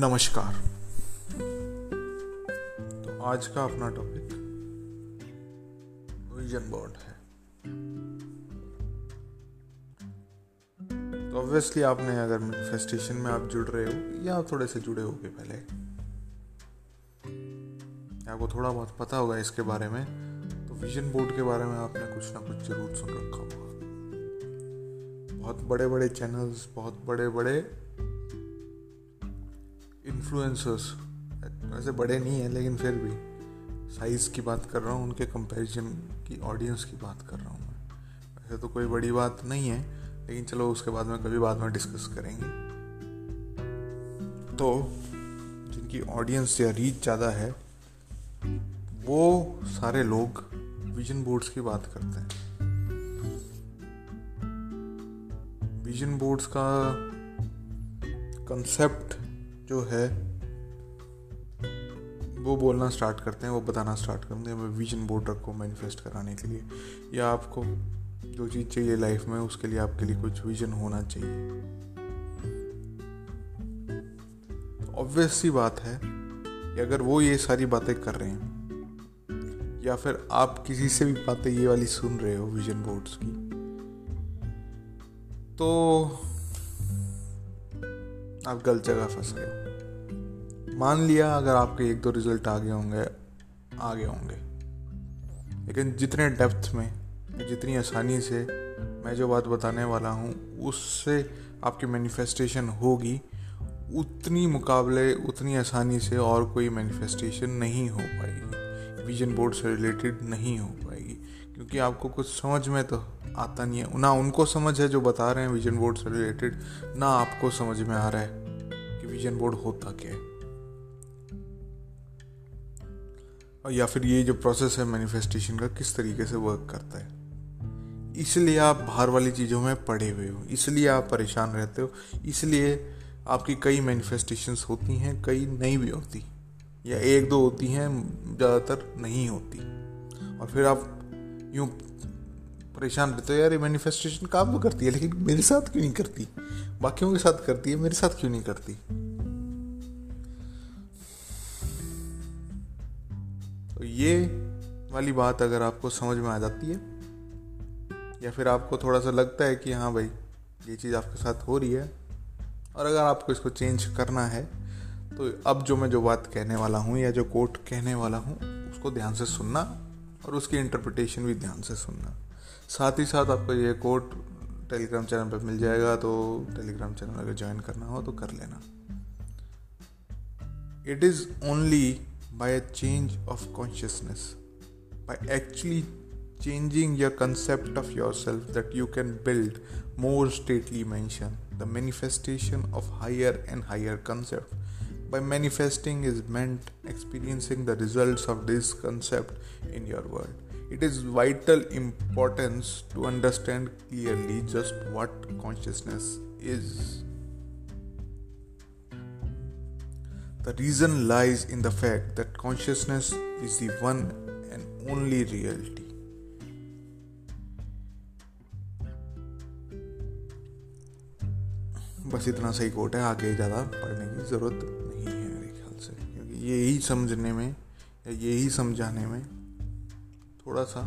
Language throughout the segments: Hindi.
नमस्कार। तो आज का अपना टॉपिक विजन बोर्ड है। तो ऑब्वियसली आपने अगर मैनिफेस्टेशन में आप जुड़ रहे हो, या थोड़े से जुड़े होगे पहले, आपको थोड़ा बहुत पता होगा इसके बारे में तो विजन बोर्ड के बारे में आपने कुछ ना कुछ ज़रूर सुन रखा होगा। बहुत बड़े बड़े चैनल्स बहुत बड़े बड़े इन्फ्लुएंसर्स वैसे बड़े नहीं है, लेकिन फिर भी साइज़ की बात कर रहा हूँ, उनके कंपैरिजन की ऑडियंस की बात कर रहा हूँ मैं। वैसे तो कोई बड़ी बात नहीं है, लेकिन चलो उसके बाद में कभी बाद में डिस्कस करेंगे। तो जिनकी ऑडियंस या रीच ज़्यादा है, वो सारे लोग विजन बोर्ड्स की बात करते हैं। विजन बोर्ड्स का कंसेप्ट जो है, वो बोलना स्टार्ट करते हैं, वो बताना स्टार्ट करते हैं विजन बोर्ड रखो मैनिफेस्ट कराने के लिए। या आपको जो चीज़ चाहिए लाइफ में, उसके लिए आपके लिए कुछ विजन होना चाहिए। ऑब्वियस बात है कि अगर वो ये सारी बातें कर रहे हैं, या फिर आप किसी से भी बातें ये वाली सुन रहे हो विजन बोर्ड्स की तो आप गलत जगह फंस गए मान लिया अगर आपके एक दो रिज़ल्ट आ गए होंगे आ गए होंगे। लेकिन जितने डेप्थ में, जितनी आसानी से मैं जो बात बताने वाला हूँ, उससे आपकी मैनिफेस्टेशन होगी। उतनी मुकाबले, उतनी आसानी से और कोई मैनिफेस्टेशन नहीं हो पाएगी। विजन बोर्ड से रिलेटेड नहीं हो पाएगी। क्योंकि आपको कुछ समझ में तो आता नहीं है। ना उनको समझ है जो बता रहे हैं विजन बोर्ड से रिलेटेड ना आपको समझ में आ रहा है कि विजन बोर्ड होता क्या है। और या फिर ये जो प्रोसेस है मैनिफेस्टेशन का, किस तरीके से वर्क करता है। इसलिए आप बाहर वाली चीज़ों में पड़े हुए हो, इसलिए आप परेशान रहते हो, इसलिए आपकी कई मैनिफेस्टेशंस होती हैं, कई नहीं भी होती, या एक दो होती हैं, ज़्यादातर नहीं होती। और फिर आप यूँ परेशान रहते हो, यार, ये मैनिफेस्टेशन काम तो करती है, लेकिन मेरे साथ क्यों नहीं करती? बाकियों के साथ करती है, मेरे साथ क्यों नहीं करती? तो ये वाली बात अगर आपको समझ में आ जाती है, या फिर आपको थोड़ा सा लगता है कि हाँ भाई, ये चीज़ आपके साथ हो रही है, और अगर आपको इसको चेंज करना है तो अब जो मैं जो बात कहने वाला हूँ, या जो कोट कहने वाला हूँ, उसको ध्यान से सुनना और उसकी इंटरप्रिटेशन भी ध्यान से सुनना। साथ ही साथ आपको ये कोर्ट टेलीग्राम चैनल पर मिल जाएगा तो टेलीग्राम चैनल अगर ज्वाइन करना हो तो कर लेना। It is only by a change of consciousness by actually changing your concept of yourself that you can build more stately mansion the manifestation of higher and higher concept by manifesting is meant experiencing the results of this concept in your world it is vital importance to understand clearly just what consciousness is. The reason lies in the fact that consciousness is the one and only reality. बस इतना सही कोट है आगे ज़्यादा पढ़ने की ज़रूरत यही समझने में, या यही समझाने में, थोड़ा सा।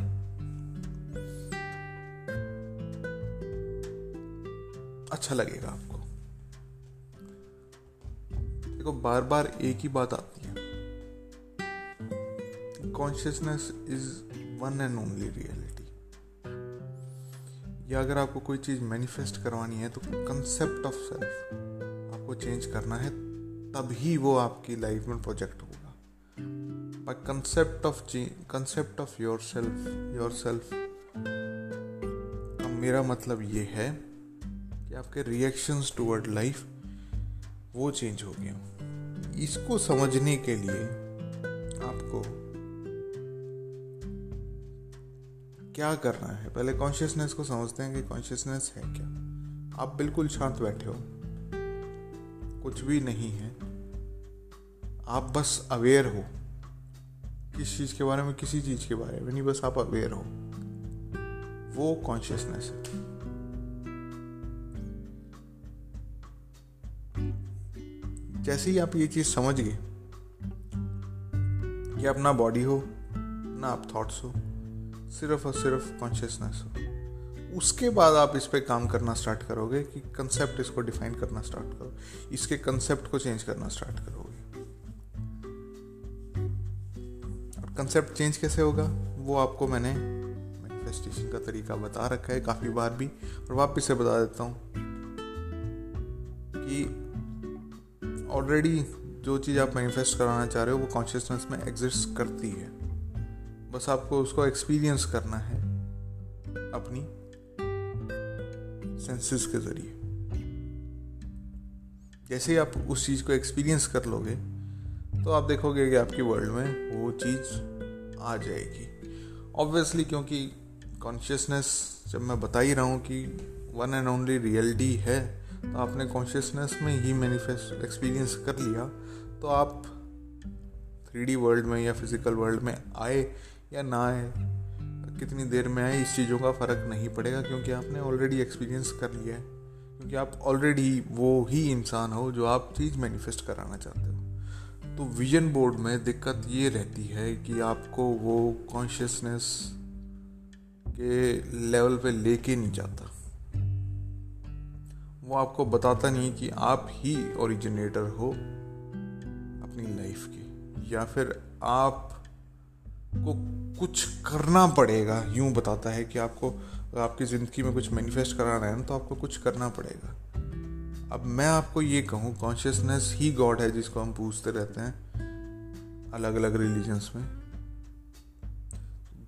अच्छा लगेगा आपको। देखो बार बार एक ही बात आती है। Consciousness is one and only reality या अगर आपको कोई चीज़ मैनिफेस्ट करवानी है तो कंसेप्ट ऑफ़ सेल्फ आपको चेंज करना है तभी वो आपकी लाइफ में प्रोजेक्ट होगा। By concept of concept of yourself yourself, अब मेरा मतलब ये है कि आपके रिएक्शंस टुवर्ड लाइफ वो चेंज हो गया इसको समझने के लिए आपको क्या करना है? पहले कॉन्शियसनेस को समझते हैं कि कॉन्शियसनेस है क्या। आप बिल्कुल शांत बैठे हो। कुछ भी नहीं है। आप बस अवेयर हो। किस चीज़ के बारे में, किसी चीज़ के बारे में नहीं, बस आप अवेयर हो। वो कॉन्शियसनेस है। जैसे ही आप ये चीज़ समझ गए कि आप ना बॉडी हो, ना आप थॉट्स हो, सिर्फ़ और सिर्फ़ कॉन्शियसनेस हो। उसके बाद आप इस पर काम करना स्टार्ट करोगे कि कंसेप्ट इसको डिफाइन करना स्टार्ट करो। इसके कंसेप्ट को चेंज करना स्टार्ट करोगे कंसेप्ट चेंज कैसे होगा, वो आपको मैंने मैनिफेस्टेशन का तरीका बता रखा है काफ़ी बार भी, और वापिस से बता देता हूँ कि ऑलरेडी जो चीज़ आप मैनिफेस्ट कराना चाह रहे हो, वो कॉन्शियसनेस में एग्जिस्ट करती है। बस आपको उसको एक्सपीरियंस करना है अपनी सेंसेस के ज़रिए। जैसे ही आप उस चीज़ को एक्सपीरियंस कर लोगे तो आप देखोगे कि आपकी वर्ल्ड में वो चीज़ आ जाएगी। ऑब्वियसली क्योंकि कॉन्शियसनेस जब मैं बता ही रहा हूँ कि वन एंड ओनली रियलिटी है तो आपने कॉन्शियसनेस में ही मैनिफेस्ट एक्सपीरियंस कर लिया तो आप थ्री वर्ल्ड में या फ़िज़िकल वर्ल्ड में आए या ना आए कितनी देर में आए, इस चीज़ों का फ़र्क नहीं पड़ेगा, क्योंकि आपने ऑलरेडी एक्सपीरियंस कर लिया है। क्योंकि आप ऑलरेडी वो ही इंसान हो जो आप चीज़ मैनिफेस्ट कराना चाहते हो। तो विजन बोर्ड में दिक्कत ये रहती है कि आपको वो कॉन्शियसनेस के लेवल पे लेके नहीं जाता। वो आपको बताता नहीं कि आप ही ओरिजिनेटर हो अपनी लाइफ के, या फिर आप को कुछ करना पड़ेगा, यूँ बताता है कि आपको, आपकी ज़िंदगी में कुछ मैनिफेस्ट कराना है ना तो आपको कुछ करना पड़ेगा। अब मैं आपको ये कहूँ कॉन्शियसनेस ही गॉड है जिसको हम पूछते रहते हैं अलग अलग रिलीजन्स में।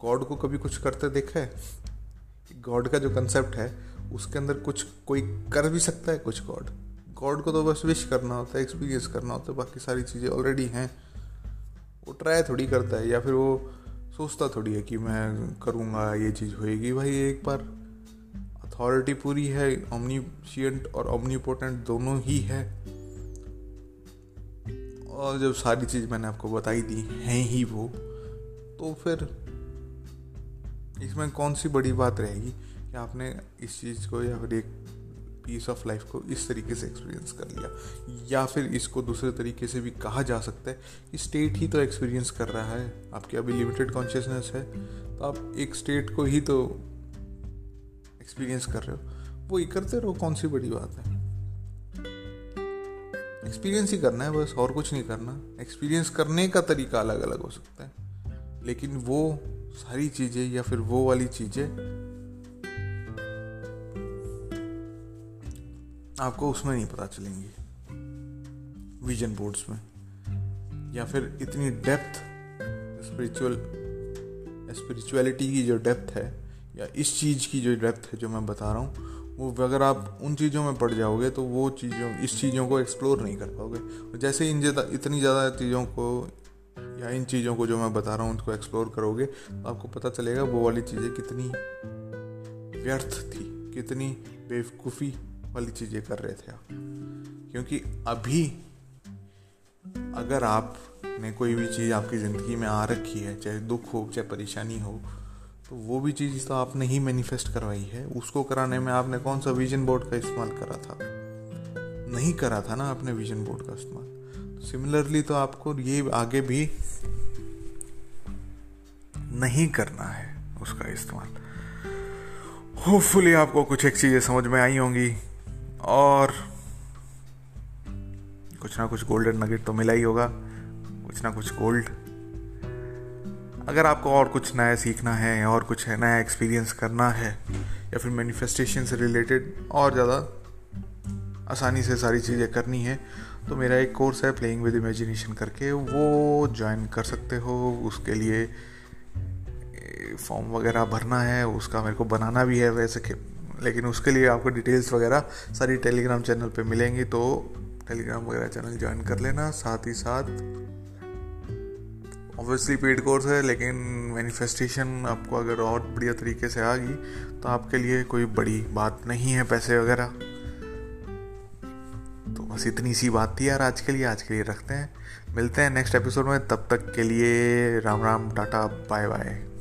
गॉड को कभी कुछ करते देखा है? गॉड का जो कंसेप्ट है, उसके अंदर कुछ, कोई कर भी सकता है कुछ गॉड गॉड को तो बस विश करना होता है एक्सपीरियंस करना होता है, बाकी सारी चीज़ें ऑलरेडी हैं। वो ट्राई थोड़ी करता है, या फिर वो सोचता थोड़ी है कि मैं करूँगा, ये चीज़ होएगी, भाई एक बार अथॉरिटी पूरी है ओमनीशियंट और ओमनीपोटेंट दोनों ही है। और जब सारी चीज़ मैंने आपको बताई दी हैं ही वो तो फिर इसमें कौन सी बड़ी बात रहेगी कि आपने इस चीज़ को या फिर एक पीस ऑफ़ लाइफ को इस तरीके से एक्सपीरियंस कर लिया, या फिर इसको दूसरे तरीके से भी कहा जा सकता है कि स्टेट ही तो एक्सपीरियंस कर रहा है। आपकी अभी लिमिटेड कॉन्शियसनेस है तो आप एक स्टेट को ही तो एक्सपीरियंस कर रहे हो वो ही करते रहो, कौन सी बड़ी बात है? एक्सपीरियंस ही करना है बस, और कुछ नहीं करना। एक्सपीरियंस करने का तरीका अलग अलग हो सकता है, लेकिन वो सारी चीज़ें या फिर वो वाली चीज़ें आपको उसमें नहीं पता चलेंगी। विजन बोर्ड्स में। या फिर इतनी डेप्थ स्पिरिचुअल स्पिरिचुअलिटी की जो डेप्थ है या इस चीज़ की जो डेप्थ है जो मैं बता रहा हूँ, वो अगर आप उन चीज़ों में पड़ जाओगे तो वो चीज़ों, इस चीज़ों को एक्सप्लोर नहीं कर पाओगे। जैसे इन ज़्यादा, इतनी ज़्यादा चीज़ों को, या इन चीज़ों को जो मैं बता रहा हूँ, उनको एक्सप्लोर करोगे तो आपको पता चलेगा वो वाली चीज़ें कितनी व्यर्थ थी, कितनी बेवकूफ़ी वाली चीज़ें कर रहे थे आप। क्योंकि अभी अगर आपने कोई भी चीज़ आपकी ज़िंदगी में आ रखी है, चाहे दुख हो, चाहे परेशानी हो तो वो भी चीज़ तो आपने ही मैनिफेस्ट करवाई है। उसको कराने में आपने कौन सा विजन बोर्ड का इस्तेमाल करा था? नहीं करा था ना आपने विजन बोर्ड का इस्तेमाल। सिमिलरली तो आपको ये आगे भी नहीं करना है उसका इस्तेमाल। होपफुली आपको कुछ एक चीज़ें समझ में आई होंगी और कुछ ना कुछ गोल्डन नगेट तो मिला ही होगा। कुछ ना कुछ गोल्ड अगर आपको और कुछ नया सीखना है, और कुछ है, नया एक्सपीरियंस करना है, या फिर मैनिफेस्टेशन से रिलेटेड और ज़्यादा आसानी से सारी चीज़ें करनी है तो मेरा एक कोर्स है प्लेइंग विद इमेजिनेशन करके। वो ज्वाइन कर सकते हो। उसके लिए फॉर्म वगैरह भरना है। उसका मेरे को बनाना भी है वैसे लेकिन उसके लिए आपको डिटेल्स वगैरह सारी टेलीग्राम चैनल पे मिलेंगी तो टेलीग्राम वगैरह चैनल ज्वाइन कर लेना। साथ ही साथ ऑब्वियसली पेड कोर्स है, लेकिन मैनिफेस्टेशन आपको अगर और बढ़िया तरीके से आ गई तो आपके लिए कोई बड़ी बात नहीं है पैसे वगैरह। तो बस इतनी सी बात थी यार आज के लिए, आज के लिए रखते हैं। मिलते हैं नेक्स्ट एपिसोड में, तब तक के लिए Ram Ram, tata bye bye